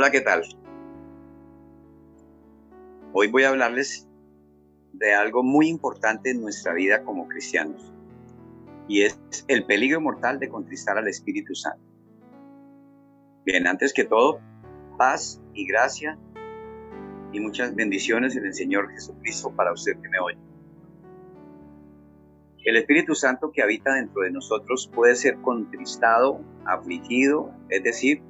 Hola, ¿qué tal? Hoy voy a hablarles de algo muy importante en nuestra vida como cristianos y es el peligro mortal de contristar al Espíritu Santo. Bien, antes que todo, paz y gracia y muchas bendiciones en el Señor Jesucristo para usted que me oye. El Espíritu Santo que habita dentro de nosotros puede ser contristado, afligido, es decir,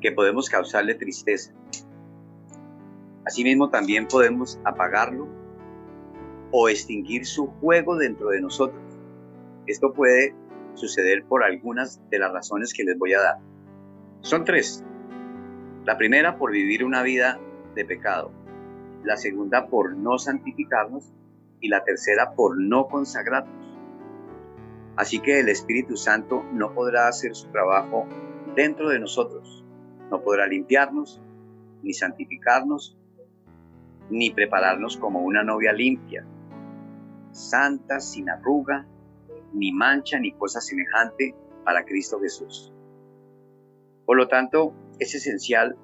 que podemos causarle tristeza. Asimismo, también podemos apagarlo o extinguir su juego dentro de nosotros. Esto puede suceder por algunas de las razones que les voy a dar. Son tres. La primera por vivir una vida de pecado. La segunda por no santificarnos. Y la tercera por no consagrarnos. Así que el Espíritu Santo no podrá hacer su trabajo dentro de nosotros. No podrá limpiarnos, ni santificarnos, ni prepararnos como una novia limpia, santa, sin arruga, ni mancha, ni cosa semejante para Cristo Jesús. Por lo tanto, es esencial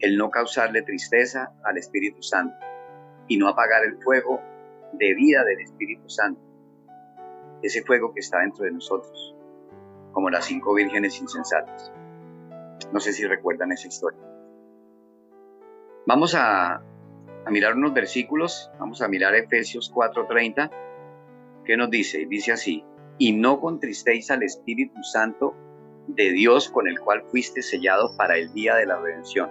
el no causarle tristeza al Espíritu Santo y no apagar el fuego de vida del Espíritu Santo, ese fuego que está dentro de nosotros, como las cinco vírgenes insensatas. No sé si recuerdan esa historia. Vamos a, a mirar unos versículos, vamos a mirar Efesios 4:30, que nos dice, dice así, y no contristéis al Espíritu Santo de Dios con el cual fuiste sellado para el día de la redención.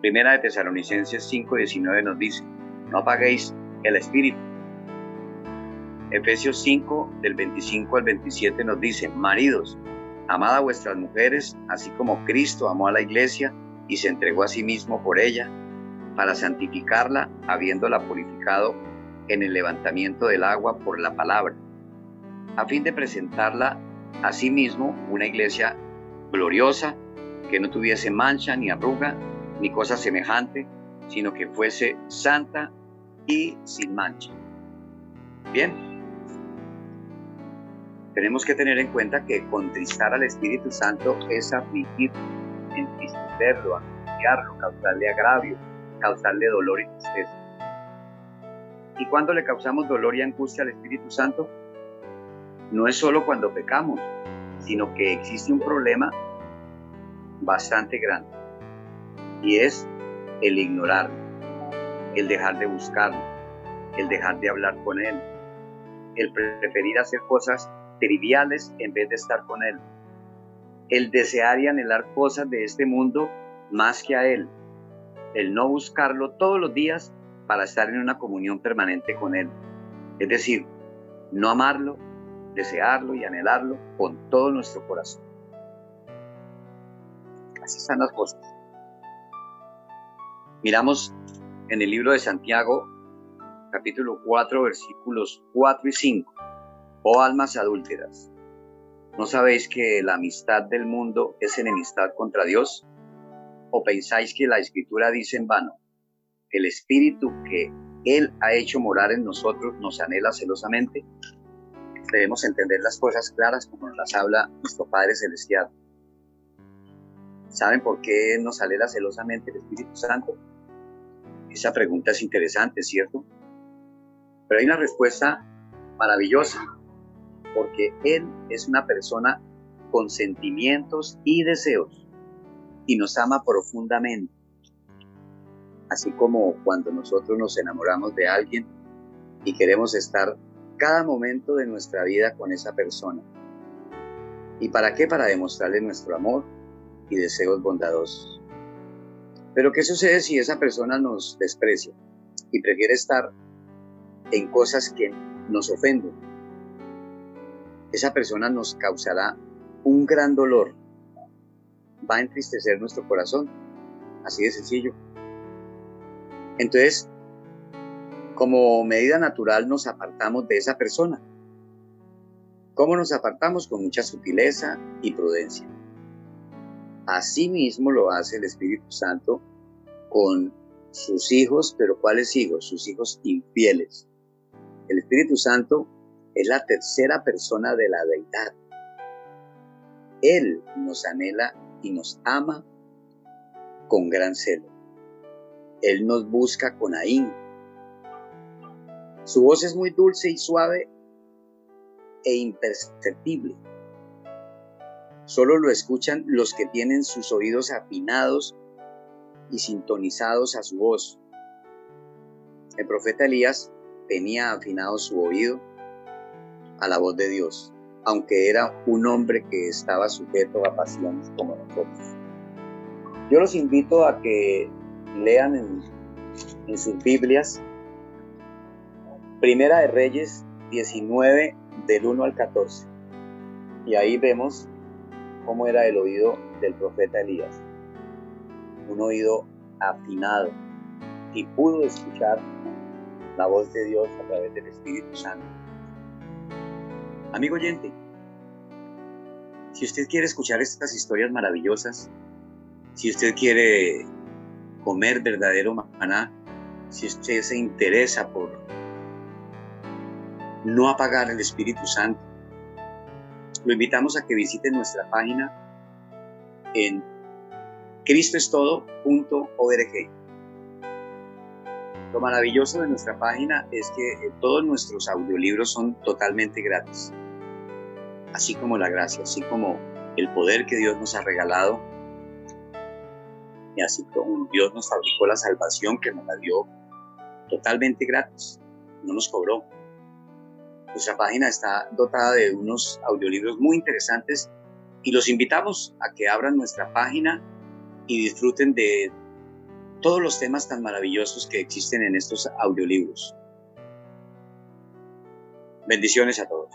Primera de Tesalonicenses 5:19 nos dice, no apaguéis el Espíritu. Efesios 5 del 25 al 27 nos dice, maridos, amad a vuestras mujeres, así como Cristo amó a la iglesia y se entregó a sí mismo por ella, para santificarla, habiéndola purificado en el levantamiento del agua por la palabra, a fin de presentarla a sí mismo una iglesia gloriosa, que no tuviese mancha ni arruga ni cosa semejante, sino que fuese santa y sin mancha. Bien, tenemos que tener en cuenta que contristar al Espíritu Santo es afligir, entristecerlo, angustiarlo, causarle agravio, causarle dolor y tristeza. ¿Y cuando le causamos dolor y angustia al Espíritu Santo? no es solo cuando pecamos, sino que existe un problema bastante grande y es el ignorar, el dejar de buscarlo, el dejar de hablar con él, el preferir hacer cosas triviales en vez de estar con él, el desear y anhelar cosas de este mundo más que a él, el no buscarlo todos los días para estar en una comunión permanente con él, es decir, no amarlo, desearlo y anhelarlo con todo nuestro corazón. Así están las cosas. Miramos en el libro de Santiago, capítulo 4, versículos 4 y 5. Oh almas adúlteras, ¿no sabéis que la amistad del mundo es enemistad contra Dios? ¿O pensáis que la escritura dice en vano, el espíritu que Él ha hecho morar en nosotros nos anhela celosamente? debemos entender las cosas claras como nos las habla nuestro Padre Celestial. ¿Saben por qué nos alegra celosamente el Espíritu Santo? Esa pregunta es interesante, ¿cierto? Pero hay una respuesta maravillosa, porque Él es una persona con sentimientos y deseos y nos ama profundamente. Así como cuando nosotros nos enamoramos de alguien y queremos estar cada momento de nuestra vida con esa persona. ¿Y para qué? Para demostrarle nuestro amor y deseos bondadosos. Pero ¿qué sucede si esa persona nos desprecia y prefiere estar en cosas que nos ofenden? Esa persona nos causará un gran dolor. Va a entristecer nuestro corazón. Así de sencillo. Entonces, como medida natural nos apartamos de esa persona. ¿Cómo nos apartamos? Con mucha sutileza y prudencia. Asimismo lo hace el Espíritu Santo con sus hijos, pero ¿cuáles hijos? Sus hijos infieles. El Espíritu Santo es la tercera persona de la deidad. Él nos anhela y nos ama con gran celo. Él nos busca con ahínco. Su voz es muy dulce y suave e imperceptible. Solo lo escuchan los que tienen sus oídos afinados y sintonizados a su voz. El profeta Elías tenía afinado su oído a la voz de Dios, aunque era un hombre que estaba sujeto a pasiones como nosotros. Yo los invito a que lean en, en sus Biblias Primera de Reyes 19 del 1 al 14. Y ahí vemos cómo era el oído del profeta Elías. Un oído afinado y pudo escuchar la voz de Dios a través del Espíritu Santo. Amigo oyente, si usted quiere escuchar estas historias maravillosas, si usted quiere comer verdadero maná, si usted se interesa por no apagar el Espíritu Santo, lo invitamos a que visite nuestra página en cristoestodo.org. Lo maravilloso de nuestra página es que eh, todos nuestros audiolibros son totalmente gratis, así como la gracia, así como el poder que Dios nos ha regalado, y así como Dios nos fabricó la salvación que nos la dio totalmente gratis, no nos cobró. Nuestra página está dotada de unos audiolibros muy interesantes y los invitamos a que abran nuestra página y disfruten de todos los temas tan maravillosos que existen en estos audiolibros. Bendiciones a todos.